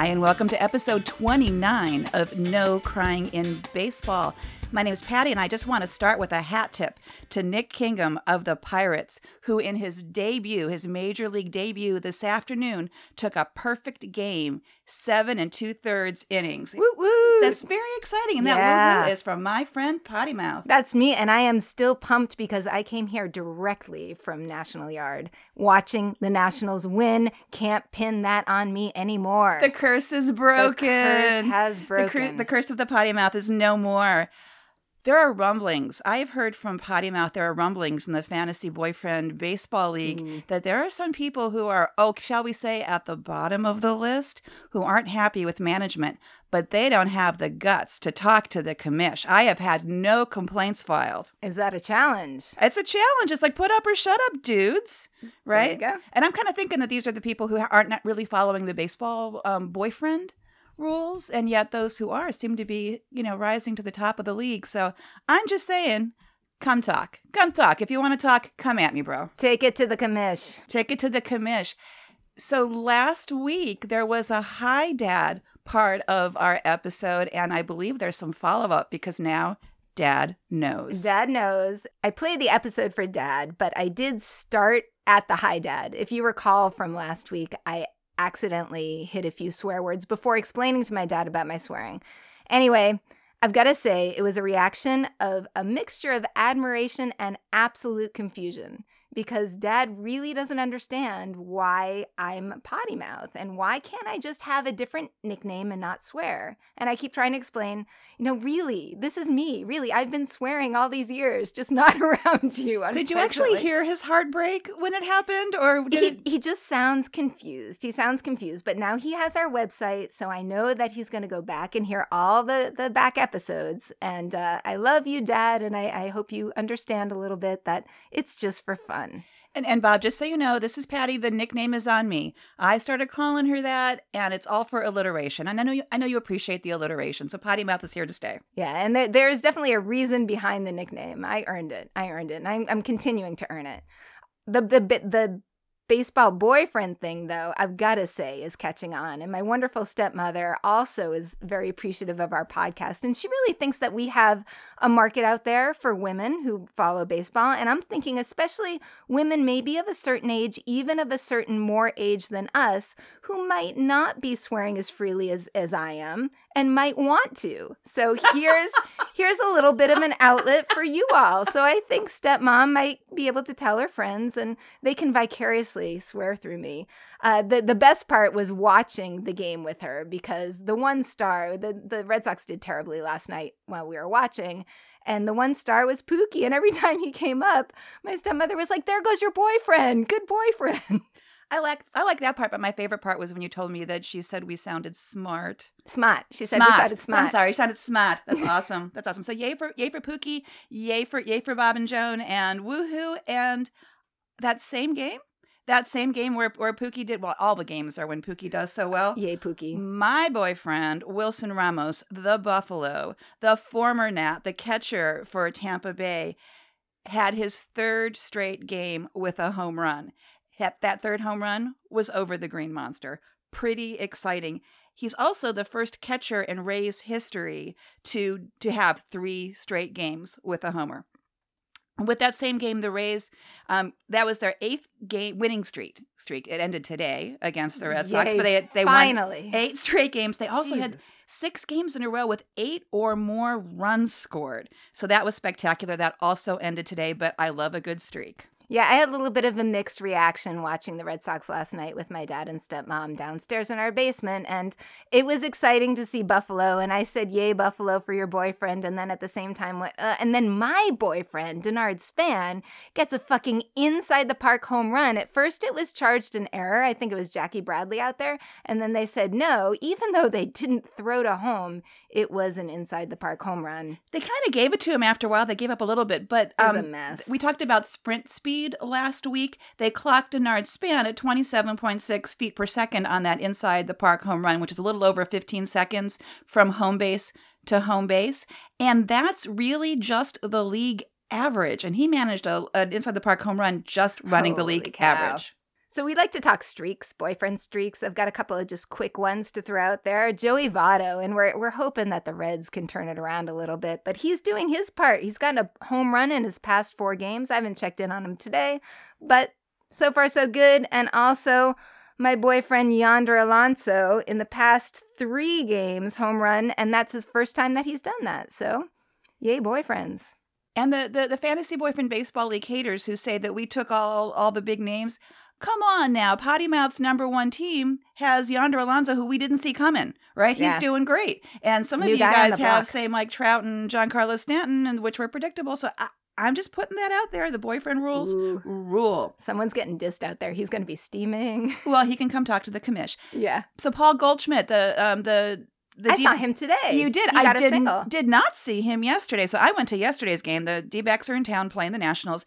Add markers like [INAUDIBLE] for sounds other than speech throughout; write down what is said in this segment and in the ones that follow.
Hi, and welcome to episode 29 of No Crying in Baseball. My name is Patty, and I just want to start with a hat tip to Nick Kingham of the Pirates, who in his debut, his major league debut this afternoon, took a perfect game, seven and two thirds innings. Woo woo! That's very exciting. And that Yeah. woo woo is from my friend Potty Mouth. That's me, and I am still pumped because I came here directly from National Yard, watching the Nationals win. Can't pin that on me anymore. The curse is broken. The curse has The, broken. the curse of the potty mouth is no more. There are rumblings. I have heard from Potty Mouth there are rumblings in the Fantasy Boyfriend Baseball League Mm. that there are some people who are, oh, shall we say, at the bottom of the list who aren't happy with management, but they don't have the guts to talk to the commish. I have had no complaints filed. Is that a challenge? It's a challenge. It's like put up or shut up, dudes. Right? go. And I'm kind of thinking that these are the people who aren't not really following the baseball um, boyfriend rules, and yet those who are seem to be, you know, rising to the top of the league. So I'm just saying, come talk, come talk. If you want to talk, come at me, bro. Take it to the commish. Take it to the commish. So last week there was a hi dad part of our episode, and I believe there's some follow up because now dad knows. Dad knows. I played the episode for Dad, but I did start at the hi dad. If you recall from last week, I accidentally hit a few swear words before explaining to my dad about my swearing. Anyway, I've got to say, it was a reaction of a mixture of admiration and absolute confusion because dad really doesn't understand why I'm potty mouth and why can't I just have a different nickname and not swear? And I keep trying to explain, you know, really, this is me. Really, I've been swearing all these years, [LAUGHS] just not [LAUGHS] around you. Did you actually hear his heartbreak when it happened, or did it- He, he just sounds confused. He sounds confused, but now he has our website, so I know that he's going to go back and hear all the, the back episodes. And uh, I love you, Dad, and I, I hope you understand a little bit that it's just for fun. And, and Bob, just so you know, this is Patty. The nickname is on me. I started calling her that, and it's all for alliteration. And I know you, I know you appreciate the alliteration. So Potty Mouth is here to stay. Yeah, and there, there's definitely a reason behind the nickname. I earned it. I earned it, and I'm, I'm continuing to earn it. The the bit the baseball boyfriend thing, though, I've got to say, is catching on. And my wonderful stepmother also is very appreciative of our podcast, and she really thinks that we have a market out there for women who follow baseball. And I'm thinking, especially women maybe of a certain age, even of a certain more age than us, who might not be swearing as freely as as I am and might want to. So [LAUGHS] here's here's a little bit of an outlet for you all. So I think stepmom might be able to tell her friends and they can vicariously swear through me. Uh, the the best part was watching the game with her because the one star the the Red Sox did terribly last night while we were watching. And the one star was Pookie. And every [LAUGHS] time he came up, my stepmother was like, There goes your boyfriend. Good boyfriend. I like I like that part, but my favorite part was when you told me that she said we sounded smart. Smart. She said smart. we sounded smart. I'm sorry, sounded smart. That's [LAUGHS] awesome. That's awesome. So yay for yay for Pookie, yay for yay for Bob and Joan, and woohoo! And that same game, that same game where where Pookie did well. All the games are when Pookie does so well. Yay, Pookie. My boyfriend, Wilson Ramos, the Buffalo, the former Nat, the catcher for Tampa Bay, had his third straight game with a home run. That, that third home run was over the Green Monster. Pretty exciting. He's also the first catcher in Rays history to to have three straight games with a homer. With that same game, the Rays, um, that was their eighth game winning streak. Streak. It ended today against the Red Sox, Yay, but they they won finally. eight straight games. They also had six games in a row with eight or more runs scored. So that was spectacular. That also ended today, but I love a good streak. Yeah, I had a little bit of a mixed reaction watching the Red Sox last night with my dad and stepmom downstairs in our basement. And it was exciting to see Buffalo. And I said, Yay, Buffalo, for your boyfriend. And then at the same time, went, uh, and then my boyfriend, Denard Span, gets a fucking inside the park home run. At first, it was charged an error. I think it was Jackie Bradley out there. And then they said, No, even though they didn't throw to home, it was an inside the park home run. They kind of gave it to him after a while. They gave up a little bit, but It was um, a mess. we talked about sprint speed last week. They clocked Denard span at 27.6 feet per second on that inside the park home run, which is a little over 15 seconds from home base to home base. And that's really just the league average. And he managed a, an inside the park home run just running the league cow. average. So we like to talk streaks, boyfriend streaks. I've got a couple of just quick ones to throw out there. Joey Votto, and we're we're hoping that the Reds can turn it around a little bit, but he's doing his part. He's gotten a home run in his past four games. I haven't checked in on him today, but so far so good. And also my boyfriend Yonder Alonso in the past three games home run, and that's his first time that he's done that. So, yay, boyfriends. And the, the, the fantasy boyfriend baseball league haters who say that we took all all the big names. Come on now, Potty Mouth's number one team has Yonder Alonso, who we didn't see coming. Right, he's doing great. And some of you guy guys have say Mike Trout and Giancarlo Stanton, and which were predictable. So I, I'm just putting that out there. The boyfriend rules Ooh. rule. Someone's getting dissed out there. He's going to be steaming. [LAUGHS] Well, he can come talk to the commish. yeah. So Paul Goldschmidt, the um the the I D- saw him today. You did. He I did, did not see him yesterday. So I went to yesterday's game. The D backs are in town playing the Nationals.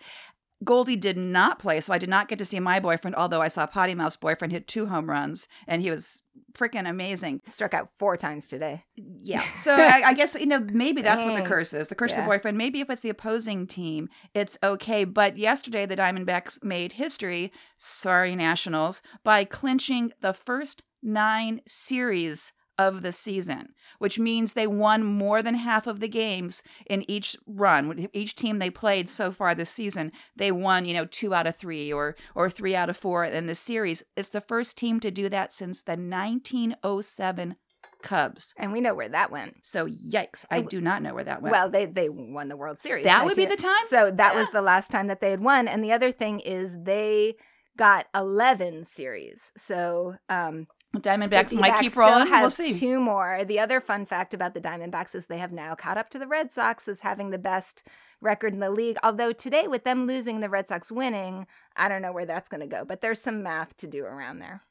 Goldie did not play, so I did not get to see my boyfriend, although I saw Potty Mouth's boyfriend hit two home runs, and he was freaking amazing. Struck out four times today. Yeah. So [LAUGHS] I, I guess, you know, maybe that's what the curse is. The curse of the boyfriend. Maybe if it's the opposing team, it's okay. But yesterday, the Diamondbacks made history, sorry, Nationals, by clinching the first nine series of the season, which means they won more than half of the games in each run. Each team they played so far this season, they won, you know, two out of three or or three out of four in the series. It's the first team to do that since the 1907 Cubs. And we know where that went. So yikes! I do not know where that went. Well, they they won the World Series. That would be the time? So that was [GASPS] the last time that they had won. And the other thing is they got 11 series. So um Diamondbacks the might Diamondbacks keep still rolling. We'll see. Two more. The other fun fact about the Diamondbacks is they have now caught up to the Red Sox as having the best record in the league. Although today, with them losing, the Red Sox winning, I don't know where that's going to go. But there's some math to do around there.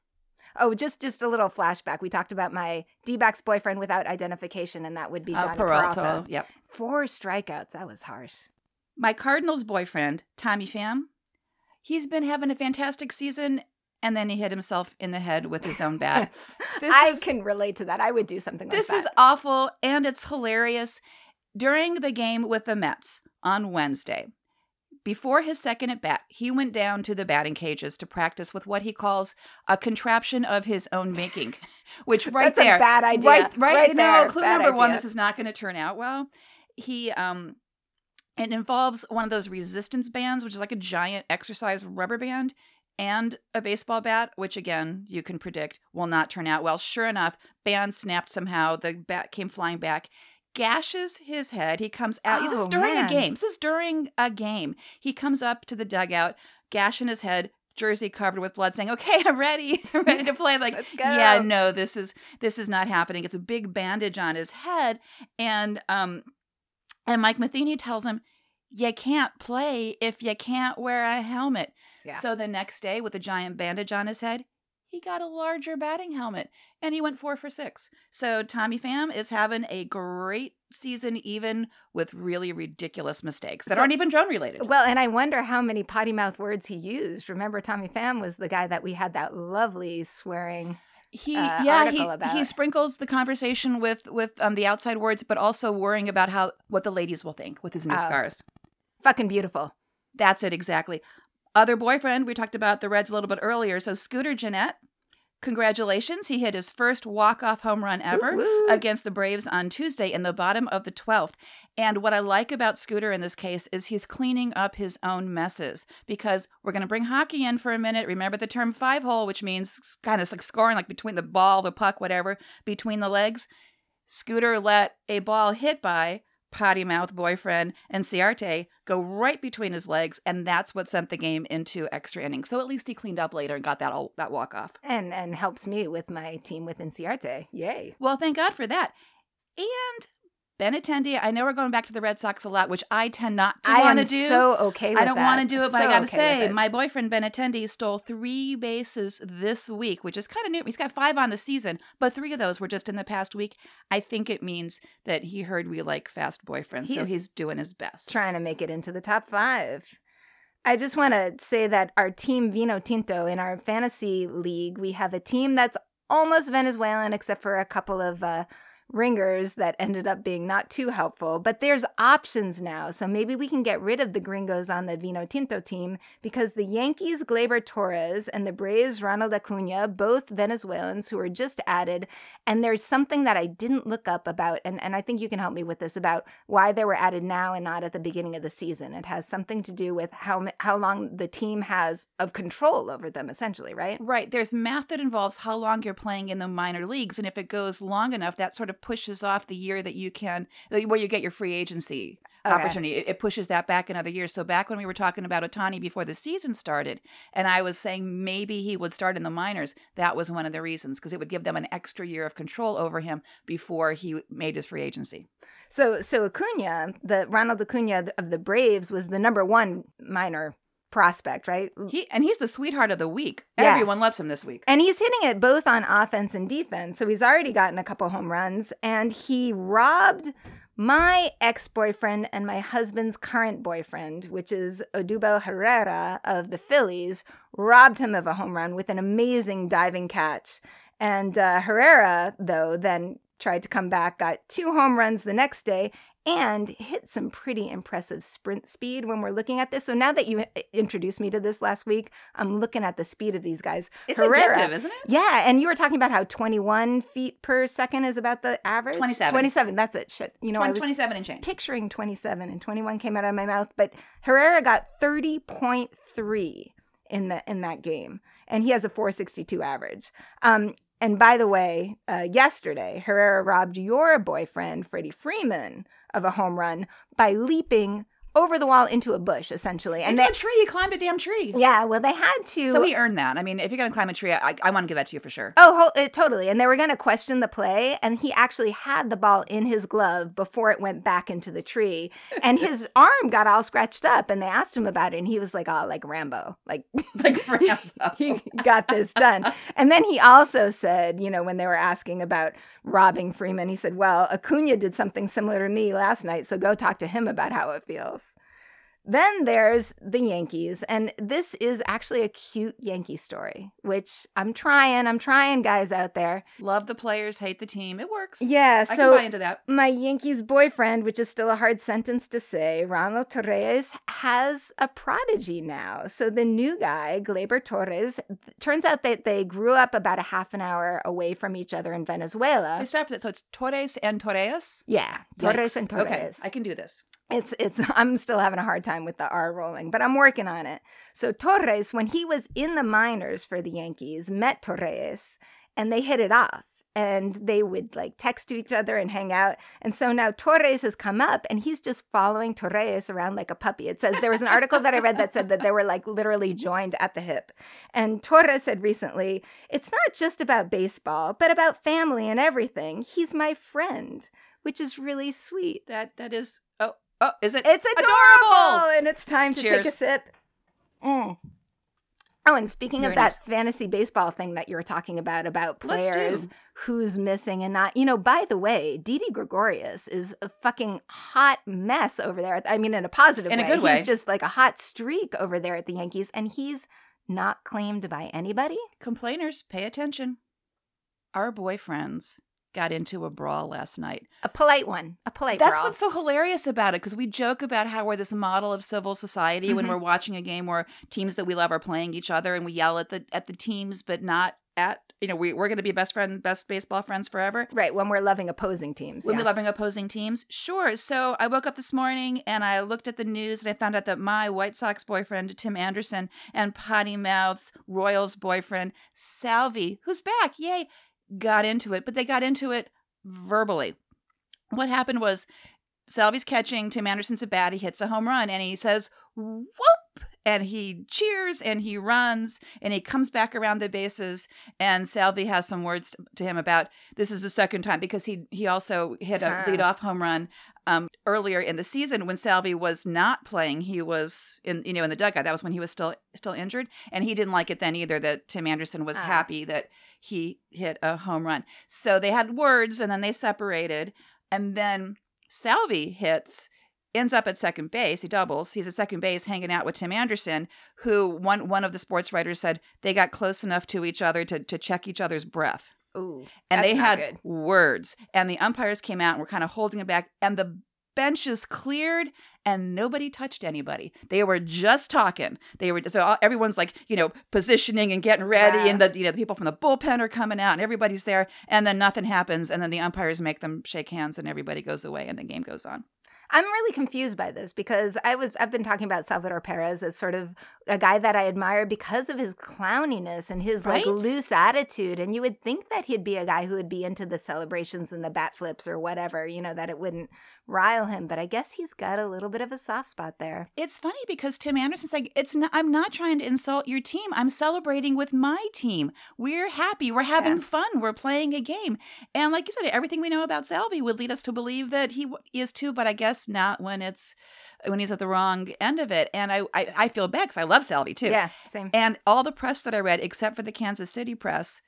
Oh, just just a little flashback. We talked about my D-backs boyfriend without identification, and that would be Oh, Johnny Peralta. Peralta. Yep. Four strikeouts. That was harsh. My Cardinals boyfriend, Tommy Pham, he's been having a fantastic season, and then he hit himself in the head with his own bat. [LAUGHS] This I is- can relate to that. I would do something like This that. is awful and it's hilarious. During the game with the Mets on Wednesday, before his second at bat, he went down to the batting cages to practice with what he calls a contraption of his own making, [LAUGHS] which right That's a there, bad idea. right, right, Right clue number one. This is not going to turn out well. He um, it involves one of those resistance bands, which is like a giant exercise rubber band. And a baseball bat, which again you can predict will not turn out well. Sure enough, band snapped somehow. The bat came flying back, gashes his head. He comes out. this is Oh, during man. a game. This is during a game. He comes up to the dugout, gash in his head, jersey covered with blood, saying, "Okay, I'm ready. [LAUGHS] I'm ready to play." Like, yeah, no, this is this is not happening. It's a big bandage on his head, and um, and Mike Matheny tells him, "You can't play if you can't wear a helmet." Yeah. So the next day, with a giant bandage on his head, he got a larger batting helmet, and he went four for six. So Tommy Pham is having a great season, even with really ridiculous mistakes that So- aren't even drone related. Well, and I wonder how many potty mouth words he used. Remember, Tommy Pham was the guy that we had that lovely swearing. He, uh, yeah, he, about he sprinkles the conversation with with um, the outside words, but also worrying about how what the ladies will think with his new Oh. scars. Fucking beautiful. That's it exactly. Other boyfriend, we talked about the Reds a little bit earlier. So Scooter Gennett, congratulations. He hit his first walk-off home run ever Woo-woo. against the Braves on Tuesday in the bottom of the 12th. And what I like about Scooter in this case is he's cleaning up his own messes because we're going to bring hockey in for a minute. Remember the term five hole, which means kind of like scoring like between the ball, the puck, whatever, between the legs. Scooter let a ball hit by potty mouth boyfriend Inciarte go right between his legs, and that's what sent the game into extra innings. So at least he cleaned up later and got that all, that walk off. And and helps me with my team with Inciarte. Yay. Well, thank God for that. And Benintendi, I know we're going back to the Red Sox a lot, which I tend not to want to do. so okay with I don't want to do it, but I got to okay say, my boyfriend Benintendi stole three bases this week, which is kind of new. He's got five on the season, but three of those were just in the past week. I think it means that he heard we like fast boyfriends, so He's he's doing his best. trying to make it into the top five. I just want to say that our team Vino Tinto in our fantasy league, we have a team that's almost Venezuelan except for a couple of uh, ringers that ended up being not too helpful. But there's options now. So maybe we can get rid of the gringos on the Vino Tinto team because the Yankees, Gleyber Torres, and the Braves, Ronald Acuna, both Venezuelans who were just added. And there's something that I didn't look up about, and, and I think you can help me with this about why they were added now and not at the beginning of the season. It has something to do with how, how long the team has of control over them, essentially, right? Right. There's math that involves how long you're playing in the minor leagues. And if it goes long enough, that sort of pushes off the year that you can, uh, where you get your free agency okay. opportunity. It, it, pushes that back another year. So back when we were talking about Ohtani before the season started, and I was saying maybe he would start in the minors, that was one of the reasons because it would give them an extra year of control over him before he made his free agency. So, so Acuna, the Ronald Acuna of the Braves, was the number one minor prospect, right? He and he's the sweetheart of the week. Yeah. Everyone loves him this week. And he's hitting it both on offense and defense. So he's already gotten a couple home runs and he robbed my ex-boyfriend and my husband's current boyfriend, which is Odubel Herrera of the Phillies, robbed him of a home run with an amazing diving catch. And uh, Herrera, though, then tried to come back, got two home runs the next day, and hit some pretty impressive sprint speed when we're looking at this. So now that you introduced me to this last week, I'm looking at the speed of these guys. It's Herrera, addictive, isn't it? Yeah, and you were talking about how 21 feet per second is about the average. 27. 27. That's it. Shit. You know, 20, I was 27 and change. Picturing 27 and 21 came out of my mouth, but Herrera got 30.3 in the in that game, and he has a 462 average. Um, and by the way, uh, yesterday Herrera robbed your boyfriend Freddie Freeman of a home run by leaping over the wall into a bush, essentially. And into they, a tree. He climbed a damn tree. Yeah, well, they had to. So he earned that. I mean, if you're going to climb a tree, I, I want to give that to you for sure. Oh, ho- it, totally. And they were going to question the play, and he actually had the ball in his glove before it went back into the tree. And his [LAUGHS] arm got all scratched up, and they asked him about it, and he was like, oh, like Rambo. Like, [LAUGHS] like [LAUGHS] Rambo. he got this done. And then he also said, you know, when they were asking about robbing Freeman. He said, Well, Acuna did something similar to me last night, so go talk to him about how it feels. Then there's the Yankees, and this is actually a cute Yankee story, which I'm trying. I'm trying, guys out there. Love the players, hate the team. It works. Yeah, I so can buy into that. My Yankees boyfriend, which is still a hard sentence to say, Ronald Torreyes, has a prodigy now. So the new guy, Gleyber Torres, turns out that they grew up about a half an hour away from each other in Venezuela. I stopped it. So it's Torres and Torres? Yeah, Torres Yikes. and Torres. Okay, I can do this. It's it's [LAUGHS] I'm still having a hard time with the R rolling, but I'm working on it. So Torres, when he was in the minors for the Yankees, met Torres and they hit it off. And they would like text to each other and hang out. And so now Torres has come up and he's just following Torres around like a puppy. It says there was an article that I read that said that they were like literally joined at the hip. And Torres said recently, it's not just about baseball, but about family and everything. He's my friend, which is really sweet. That that is oh Oh, is it? It's adorable, adorable! and it's time to Cheers. take a sip. Mm. Oh, and speaking Very of nice. that fantasy baseball thing that you were talking about, about players who's missing and not, you know, by the way, Didi Gregorius is a fucking hot mess over there. I mean, in a positive in way. a good way. He's just like a hot streak over there at the Yankees, and he's not claimed by anybody. Complainers, pay attention. Our boyfriends got into a brawl last night. A polite one. A polite That's brawl. what's so hilarious about it because we joke about how we're this model of civil society mm-hmm. when we're watching a game where teams that we love are playing each other and we yell at the at the teams but not at you know we, we're going to be best friend best baseball friends forever right when we're loving opposing teams when yeah. we're loving opposing teams sure so i woke up this morning and i looked at the news and i found out that my white sox boyfriend tim anderson and potty mouth's royals boyfriend salvy who's back yay got into it, but they got into it verbally. What happened was Salvy's catching, Tim Anderson's a bat, he hits a home run, and he says, whoop! And he cheers and he runs and he comes back around the bases. And Salvy has some words to him about this is the second time because he he also hit a uh-huh. leadoff home run um, earlier in the season when Salvy was not playing. He was in you know in the dugout. That was when he was still still injured, and he didn't like it then either. That Tim Anderson was uh. happy that he hit a home run. So they had words and then they separated. And then Salvy hits, ends up at second base. He doubles. He's at second base hanging out with Tim Anderson, who one one of the sports writers said they got close enough to each other to, to check each other's breath. Ooh, and they had good. words and the umpires came out and were kind of holding it back and the benches cleared and nobody touched anybody they were just talking they were so all- everyone's like you know positioning and getting ready Yeah. and the you know the people from the bullpen are coming out and everybody's there and then nothing happens and then the umpires make them shake hands and everybody goes away and the game goes on I'm really confused by this because I was I've been talking about Salvador Perez as sort of a guy that I admire because of his clowniness and his Right? like loose attitude. And you would think that he'd be a guy who would be into the celebrations and the bat flips or whatever, you know, that it wouldn't rile him. But I guess he's got a little bit of a soft spot there. It's funny because Tim Anderson's like, it's not, I'm not trying to insult your team. I'm celebrating with my team. We're happy. We're having Yeah. fun. We're playing a game. And like you said, everything we know about Salvy would lead us to believe that he is too, but I guess not when it's when he's at the wrong end of it. And I I, I feel bad because I love Salvy too. Yeah, same. And all the press that I read, except for the Kansas City press,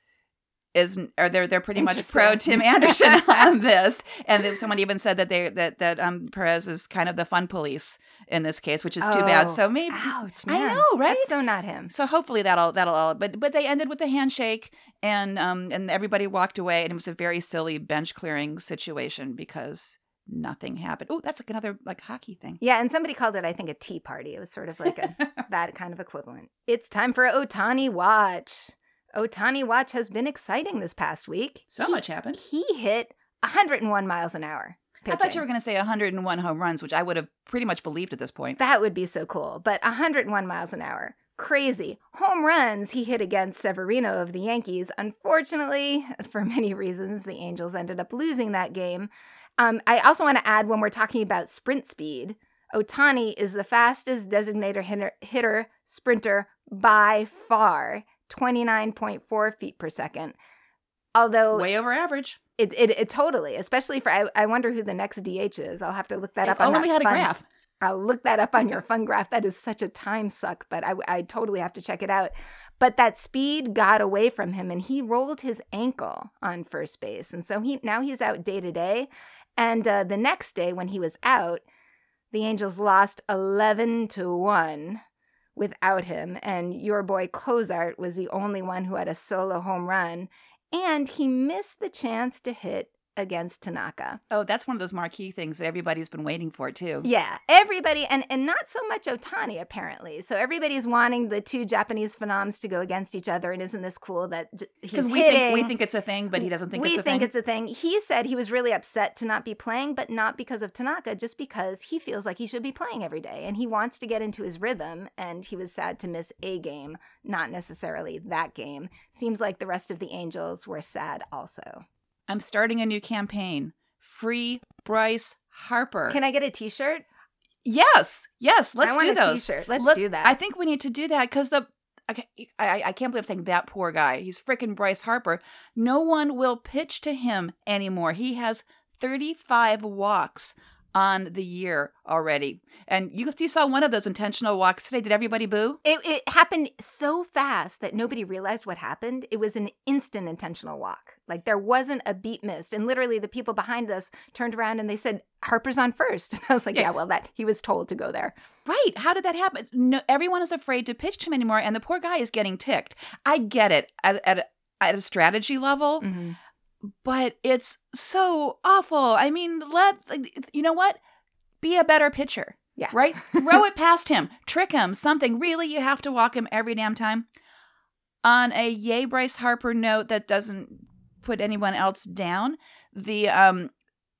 is or they're they're pretty much pro Tim Anderson [LAUGHS] on this. And then someone even said that they that that um Perez is kind of the fun police in this case, which is too bad. So maybe Ouch, I know, right? That's so not him. so hopefully that'll that'll all but but they ended with a handshake and um and everybody walked away and it was a very silly bench clearing situation because nothing happened. Oh, that's like another like hockey thing. Yeah, and somebody called it, I think, a tea party. It was sort of like a [LAUGHS] that kind of equivalent. It's time for Ohtani Watch. Ohtani Watch has been exciting this past week. So He- much happened. He hit 101 miles an hour. I thought you were going to say 101 home runs, which I would have pretty much believed at this point. That would be so cool. But 101 miles an hour. Crazy. Home runs he hit against Severino of the Yankees. Unfortunately, [LAUGHS] for many reasons, the Angels ended up losing that game. Um, I also want to add when we're talking about sprint speed, Ohtani is the fastest designated hitter, hitter sprinter by far, 29.4 feet per second. Although Way over average. it, it, it totally, especially for, I, I wonder who the next DH is. I'll have to look that if up on only we had a graph. I'll look that up on your fun graph. That is such a time suck, but I, I totally have to check it out. But that speed got away from him, and he rolled his ankle on first base, and so he now he's out day to day. And uh, the next day, when he was out, the Angels lost eleven to one without him, and your boy Cozart was the only one who had a solo home run, and he missed the chance to hit against Tanaka. Oh, that's one of those marquee things that everybody's been waiting for too. Yeah, everybody, and and not so much Ohtani apparently. So everybody's wanting the two Japanese phenoms to go against each other, and isn't this cool that j- he's we hitting? think we think it's a thing, but he doesn't think we it's a think thing. it's a thing. He said he was really upset to not be playing, but not because of Tanaka, just because he feels like he should be playing every day and he wants to get into his rhythm. And he was sad to miss a game, not necessarily that game. Seems like the rest of the Angels were sad also. I'm starting a new campaign. Free Bryce Harper. Can I get a T-shirt? yes, yes. Let's I want do a those. T-shirt. Let's Let- do that. I think we need to do that because the. Okay, I, I can't believe I'm saying that poor guy. He's freaking Bryce Harper. No one will pitch to him anymore. He has 35 walks on the year already. And you, you saw one of those intentional walks today. Did everybody boo? It, it happened so fast that nobody realized what happened. It was an instant intentional walk. Like there wasn't a beat missed. And literally the people behind us turned around and they said, Harper's on first. [LAUGHS] And I was like, Yeah. yeah, well, that he was told to go there. Right. How did that happen? No, everyone is afraid to pitch to him anymore, and the poor guy is getting ticked. I get it at, at, at a strategy level, Mm-hmm. But it's so awful. I mean, let you know what? Be a better pitcher. Yeah. Right? [LAUGHS] Throw it past him, trick him, something. Really, you have to walk him every damn time. On a yay Bryce Harper note that doesn't put anyone else down, the um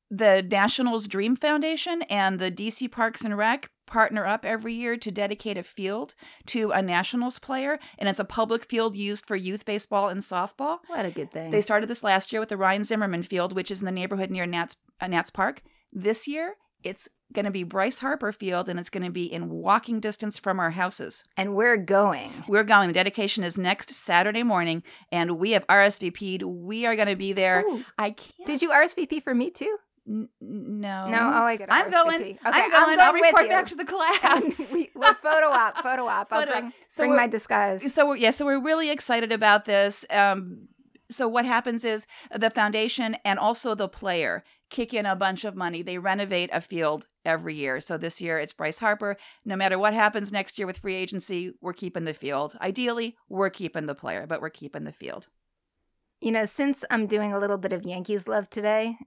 the Nationals Dream Foundation and the DC Parks and Rec partner up every year to dedicate a field to a Nationals player, and it's a public field used for youth baseball and softball. What a good thing. They started this last year with the Ryan Zimmerman Field, which is in the neighborhood near Nats, uh, Nats Park. This year, it's going to be Bryce Harper Field, and it's going to be in walking distance from our houses. and we're going. We're going. The dedication is next Saturday morning, and we have RSVP'd. We are going to be there. Ooh, I can't. did you RSVP for me too? N- no. No? Oh, I got I'm going. Okay, I'm going. I'll with report you. back to the class. [LAUGHS] we, we'll photo op, photo op. I'll bring, So bring my disguise. so we're, yeah, so we're really excited about this. Um, so what happens is the foundation and also the player kick in a bunch of money. They renovate a field every year. So this year it's Bryce Harper. No matter what happens next year with free agency, we're keeping the field. Ideally, we're keeping the player, but we're keeping the field. You know, since I'm doing a little bit of Yankees love today,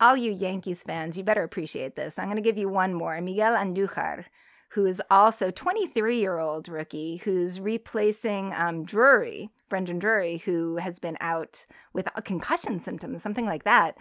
all you Yankees fans, you better appreciate this. I'm going to give you one more. Miguel Andujar, who is also 23 year old rookie who's replacing um, Drury, Brandon Drury, who has been out with concussion symptoms, something like that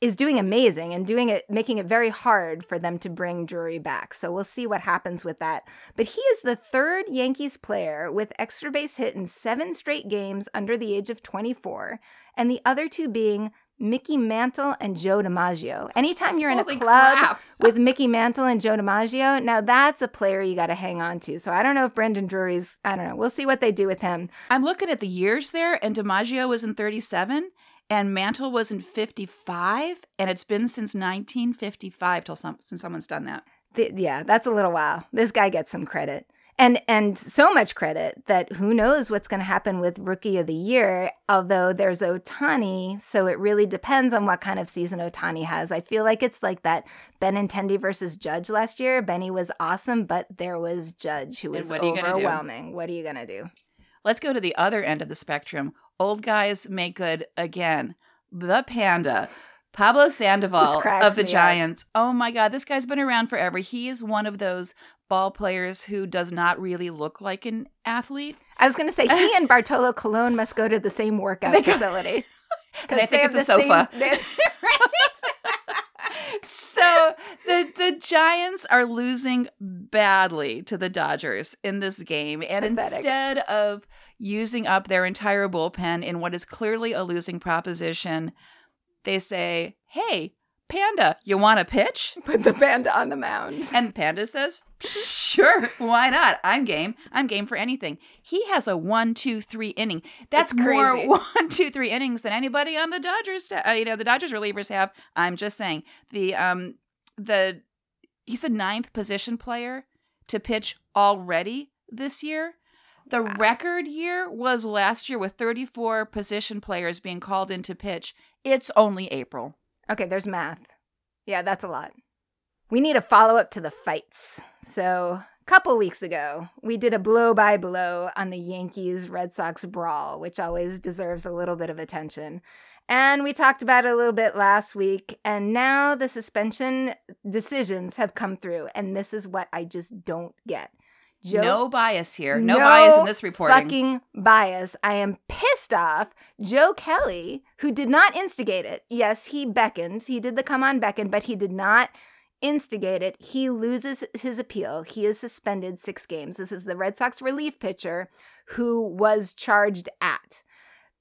is doing amazing and doing it making it very hard for them to bring Drury back. So we'll see what happens with that. But he is the third Yankees player with extra base hit in 7 straight games under the age of 24 and the other two being Mickey Mantle and Joe DiMaggio. Anytime you're in Holy a club crap. [LAUGHS] with Mickey Mantle and Joe DiMaggio, now that's a player you got to hang on to. So I don't know if Brandon Drury's, I don't know. We'll see what they do with him. I'm looking at the years there, and DiMaggio was in 37, and Mantle was in 55, and it's been since 1955 till some since someone's done that. Th- yeah, that's a little while. This guy gets some credit. And and so much credit that who knows what's going to happen with rookie of the year, although there's Ohtani, so it really depends on what kind of season Ohtani has. I feel like it's like that Benintendi versus Judge last year. Benny was awesome, but there was Judge who was what are you gonna do? overwhelming. What are you going to do? Let's go to the other end of the spectrum. Old guys make good again. The panda. Pablo Sandoval of the me up. Giants. Oh my God, this guy's been around forever. He is one of those ball players who does not really look like an athlete. I was going to say he [LAUGHS] and Bartolo Colon must go to the same workout go- facility. [LAUGHS] And I think it's a the same- sofa. [LAUGHS] So the the Giants are losing badly to the Dodgers in this game, and Pathetic. instead of using up their entire bullpen in what is clearly a losing proposition, they say, "Hey, Panda, you want to pitch?" [LAUGHS] Put the panda on the mound. And Panda says, "Sure, why not? I'm game. I'm game for anything." He has a one, two, three inning. That's more [LAUGHS] one, two, three innings than anybody on the Dodgers. Uh, you know, the Dodgers relievers have. I'm just saying the um the he's the ninth position player to pitch already this year. The Wow. record year was last year with 34 position players being called in to pitch. It's only April. Okay, there's math. Yeah, that's a lot. We need a follow up to the fights. So, a couple weeks ago, we did a blow by blow on the Yankees Red Sox brawl, which always deserves a little bit of attention. And we talked about it a little bit last week. And now the suspension decisions have come through. And this is what I just don't get. Joe- no bias here. No, bias in this reporting. Fucking bias. I am pissed off. Joe Kelly, who did not instigate it. Yes, he beckoned. He did the come on beckon, but he did not instigate it. He loses his appeal. He is suspended six games. This is the Red Sox relief pitcher who was charged at.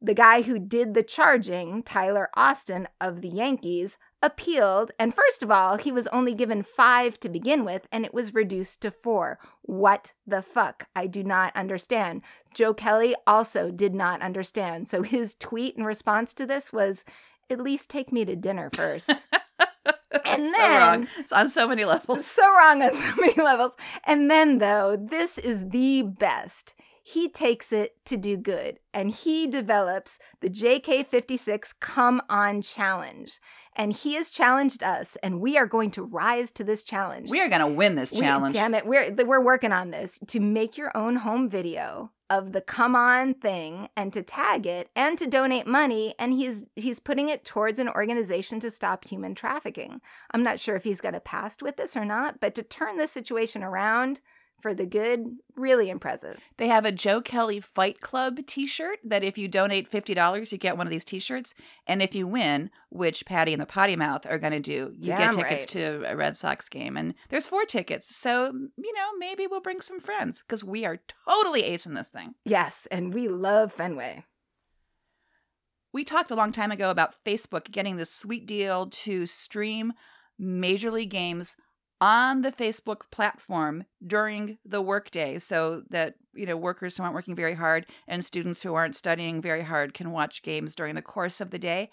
The guy who did the charging, Tyler Austin of the Yankees, appealed. And first of all, he was only given five to begin with, and it was reduced to four. What the fuck? I do not understand. Joe Kelly also did not understand. So his tweet in response to this was, at least take me to dinner first. [LAUGHS] and then- so wrong. It's on so many levels. so wrong on so many [LAUGHS] levels. And then, though, this is the best. He takes it to do good and he develops the JK56 Come On Challenge. And he has challenged us, and we are going to rise to this challenge. We are going to win this We- challenge. damn it, we're we're working on this to make your own home video of the come on thing and to tag it and to donate money and he's he's putting it towards an organization to stop human trafficking. I'm not sure if he's got a past with this or not, but to turn this situation around for the good, really impressive. They have a Joe Kelly Fight Club t shirt that if you donate $50, you get one of these t shirts. And if you win, which Patty and the Potty Mouth are going to do, you Damn get tickets right. to a Red Sox game. And there's four tickets. So, you know, maybe we'll bring some friends because we are totally acing this thing. Yes, and we love Fenway. We talked a long time ago about Facebook getting this sweet deal to stream major league games on the Facebook platform during the workday so that you know workers who aren't working very hard and students who aren't studying very hard can watch games during the course of the day.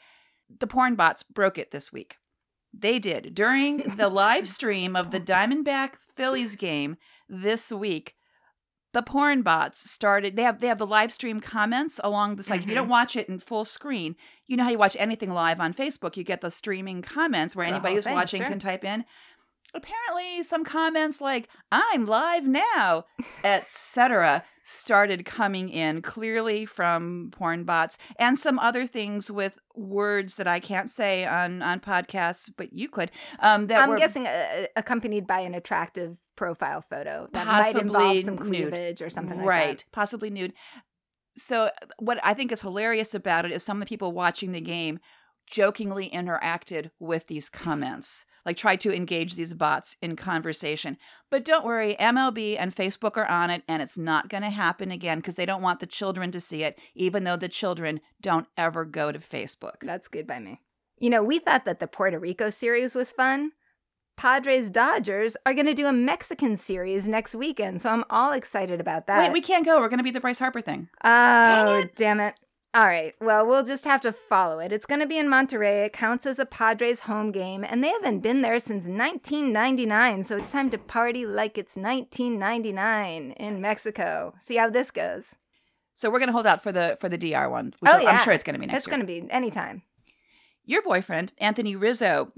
The porn bots broke it this week. They did. During [LAUGHS] the live stream of the Diamondback Phillies game this week, the porn bots started they have they have the live stream comments along this like if you don't mm-hmm. watch it in full screen you know how you watch anything live on facebook you get the streaming comments where It's anybody who's thing, watching sure. can type in apparently some comments like i'm live now etc started coming in clearly from porn bots and some other things with words that i can't say on on podcasts but you could um that I'm were guessing uh, accompanied by an attractive profile photo that might involve some nude. cleavage or something like right that. possibly nude so what i think is hilarious about it is some of the people watching the game jokingly interacted with these comments like try to engage these bots in conversation but don't worry mlb and facebook are on it and it's not going to happen again because they don't want the children to see it even though the children don't ever go to facebook That's good by me. You know, we thought that the Puerto Rico series was fun. Padres Dodgers are going to do a Mexican series next weekend, so I'm all excited about that. wait we can't go we're going to be the bryce harper thing Oh, damn it. All right. Well, we'll just have to follow it. It's going to be in Monterrey. It counts as a Padres home game, and they haven't been there since 1999. So it's time to party like it's 1999 in Mexico. See how this goes. so we're going to hold out for the for the dr one which oh, i'm sure it's going to be next It's going to be anytime. your boyfriend anthony rizzo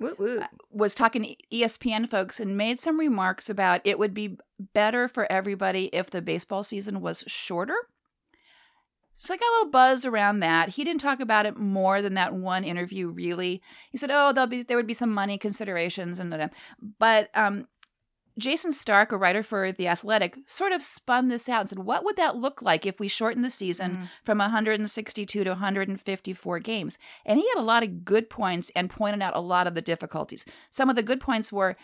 was talking to ESPN folks and made some remarks about it would be better for everybody if the baseball season was shorter. So I got a little buzz around that. He didn't talk about it more than that one interview. Really, he said, "Oh, there'll be there would be some money considerations and da-da." but um, Jayson Stark, a writer for The Athletic, sort of spun this out and said, "What would that look like if we shortened the season Mhm. from 162 to 154 games?" And he had a lot of good points and pointed out a lot of the difficulties. Some of the good points were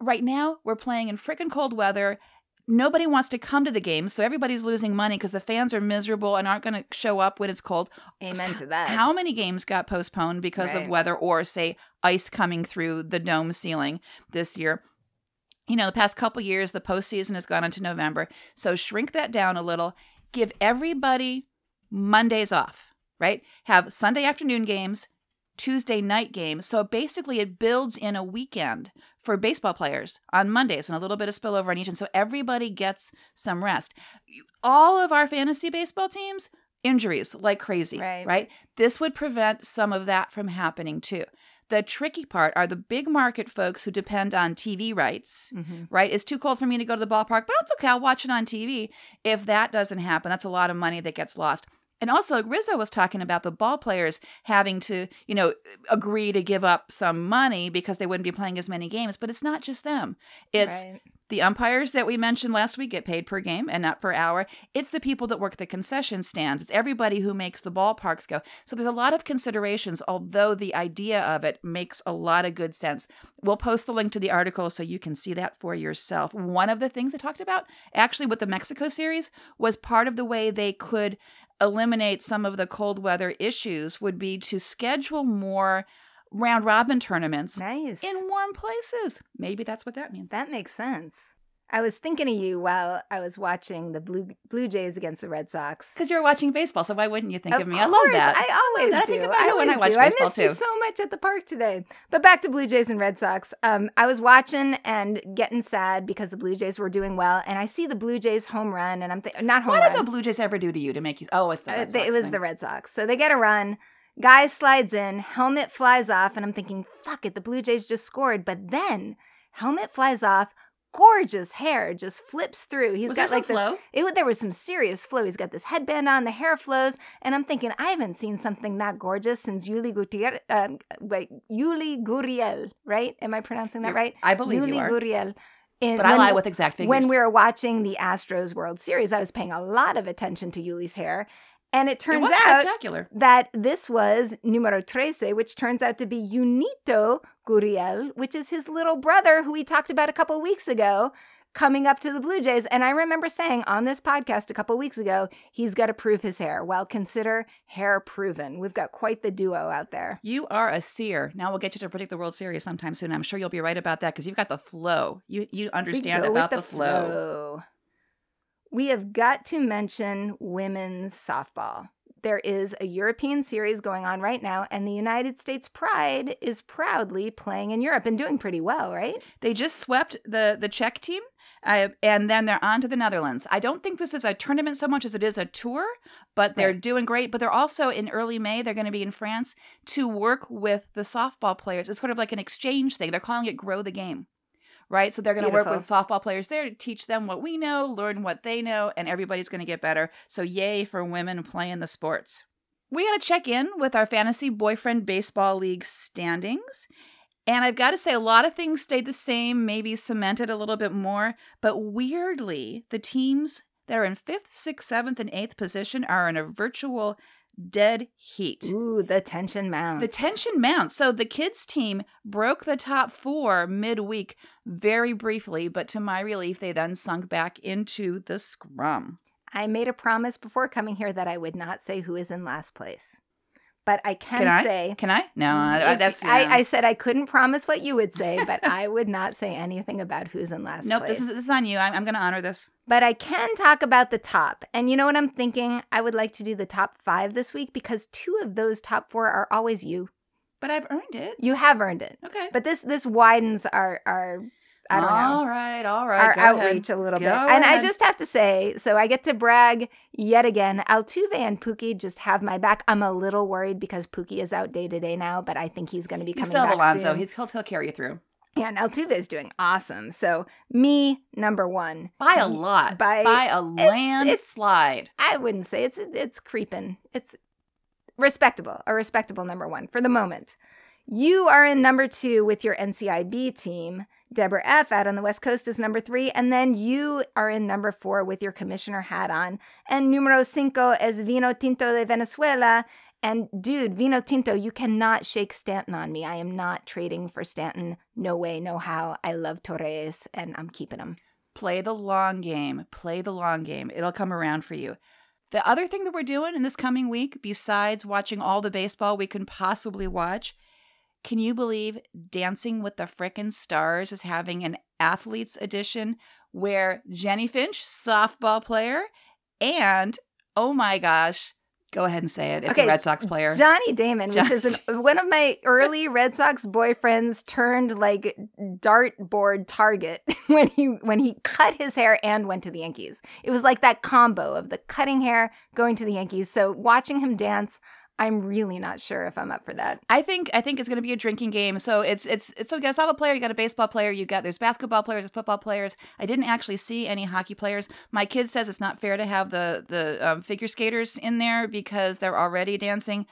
right now we're playing in frickin' cold weather. Nobody wants to come to the games, so everybody's losing money because the fans are miserable and aren't going to show up when it's cold. Amen to that. How many games got postponed because of weather or, say, ice coming through the dome ceiling this year? You know, the past couple years, the postseason has gone into November. So shrink that down a little. Give everybody Mondays off, right? Have Sunday afternoon games, Tuesday night game. So basically, it builds in a weekend for baseball players on Mondays and a little bit of spillover on each. And so everybody gets some rest. All of our fantasy baseball teams, injuries like crazy, Right. right? This would prevent some of that from happening too. The tricky part are the big market folks who depend on TV rights, Mhm. right? It's too cold for me to go to the ballpark, but it's okay. I'll watch it on TV. If that doesn't happen, that's a lot of money that gets lost. And also, Rizzo was talking about the ball players having to, you know, agree to give up some money because they wouldn't be playing as many games. But it's not just them. It's Right. the umpires that we mentioned last week get paid per game and not per hour. It's the people that work the concession stands. It's everybody who makes the ballparks go. So there's a lot of considerations, although the idea of it makes a lot of good sense. We'll post the link to the article so you can see that for yourself. One of the things they talked about, actually, with the Mexico series, was part of the way they could eliminate some of the cold weather issues would be to schedule more round robin tournaments Nice. in warm places. Maybe that's what that means. That makes sense. I was thinking of you while I was watching the Blue Blue Jays against the Red Sox. Because you're watching baseball, so why wouldn't you think of, me? I love that. I always I do. think about you when I watch do. baseball, I missed you so much at the park today. But back to Blue Jays and Red Sox. Um, I was watching and getting sad because the Blue Jays were doing well, and I see the Blue Jays home run, and I'm thinking not home what run. did the Blue Jays ever do to you to make you? Oh, it's the Uh, Red they- Sox it was thing. the Red Sox. So they get a run. Guy slides in, helmet flies off, and I'm thinking, fuck it, the Blue Jays just scored. But then helmet flies off, gorgeous hair just flips through. He's Was got like this. flow? It, there was some serious flow. He's got this headband on, the hair flows, and I'm thinking, I haven't seen something that gorgeous since Yuli Gutierrez. Um, wait, Yuli Gurriel, right? Am I pronouncing that You're- right? I believe Yuli you are, Gurriel. In- but I lie with exact figures. when we were watching the Astros World Series, I was paying a lot of attention to Yuli's hair. And it it turns was out that this was numero trece, which turns out to be Yunito Gurriel, which is his little brother who we talked about a couple weeks ago coming up to the Blue Jays. And I remember saying on this podcast a couple weeks ago, he's got to prove his hair. Well, consider hair proven. We've got quite the duo out there. You are a seer. Now we'll get you to predict the World Series sometime soon. I'm sure you'll be right about that because you've got the flow. You you understand about with the, flow. flow. We have got to mention women's softball. There is a European series going on right now, and the United States Pride is proudly playing in Europe and doing pretty well, right? They just swept the the Czech team, uh, and then they're on to the Netherlands. I don't think this is a tournament so much as it is a tour, but they're Right. doing great. But they're also in early May. They're going to be in France to work with the softball players. It's sort of like an exchange thing. They're calling it "Grow the Game." Right? So they're going to work with softball players there to teach them what we know, learn what they know, and everybody's going to get better. So, yay for women playing the sports. We got to check in with our fantasy boyfriend baseball league standings. And I've got to say, a lot of things stayed the same, maybe cemented a little bit more. But weirdly, the teams that are in fifth, sixth, seventh, and eighth position are in a virtual dead heat. Ooh, the tension mounts. The tension mounts. So the kids' team broke the top four midweek very briefly, but to my relief, they then sunk back into the scrum. I made a promise before coming here that I would not say who is in last place. But I can, Can I? say Can I? No, [LAUGHS] I- that's. I, yeah. I said I couldn't promise what you would say, but I would not say anything about who's in last Nope, place. this is, this is on you. I'm, I'm going to honor this. But I can talk about the top. And you know what I'm thinking? I would like to do the top five this week because two of those top four are always you. But I've earned it. You have earned it. Okay. But this this widens our our I don't know. All right, all right. our go ahead. outreach a little Go bit. And I just have to say, so I get to brag yet again. Altuve and Pookie just have my back. I'm a little worried because Pookie is out day to day now, but I think he's going to be You coming still back Alonso. soon. He's, he'll, he'll carry you through. And Altuve is doing awesome. So me, number one. By a lot. By- By a landslide. I wouldn't say it's it's creeping. It's respectable, a respectable number one for the moment. You are in number two with your NCIB team. Deborah F. out on the West Coast is number three. And then you are in number four with your commissioner hat on. And numero cinco es Vino Tinto de Venezuela. And dude, Vino Tinto, you cannot shake Stanton on me. I am not trading for Stanton. No way, no how. I love Torres and I'm keeping him. Play the long game. Play the long game. It'll come around for you. The other thing that we're doing in this coming week, besides watching all the baseball we can possibly watch, can you believe Dancing with the Frickin' Stars is having an athletes edition where Jennie Finch, softball player, and oh my gosh, go ahead and say it. It's Okay, a Red Sox player. Johnny Damon, which is an, [LAUGHS] one of my early Red Sox boyfriends, turned like dartboard target [LAUGHS] when he when he cut his hair and went to the Yankees. It was like that combo of the cutting hair going to the Yankees. So watching him dance, I'm really not sure if I'm up for that. I think I think it's going to be a drinking game. So it's it's it's so you got a softball player, you got a baseball player, you got there's basketball players, there's football players. I didn't actually see any hockey players. My kid says it's not fair to have the the um, figure skaters in there because they're already dancing.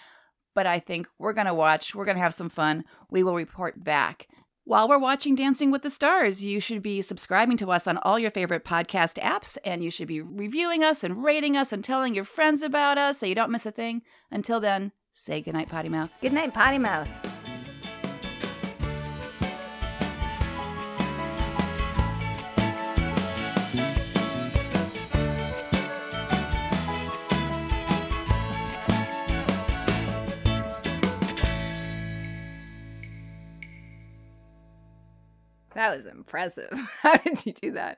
But I think we're gonna watch. We're gonna have some fun. We will report back. While we're watching Dancing with the Stars, you should be subscribing to us on all your favorite podcast apps, and you should be reviewing us and rating us and telling your friends about us so you don't miss a thing. Until then, say goodnight, Potty Mouth. Good night, potty mouth. That was impressive. [LAUGHS] How did you do that?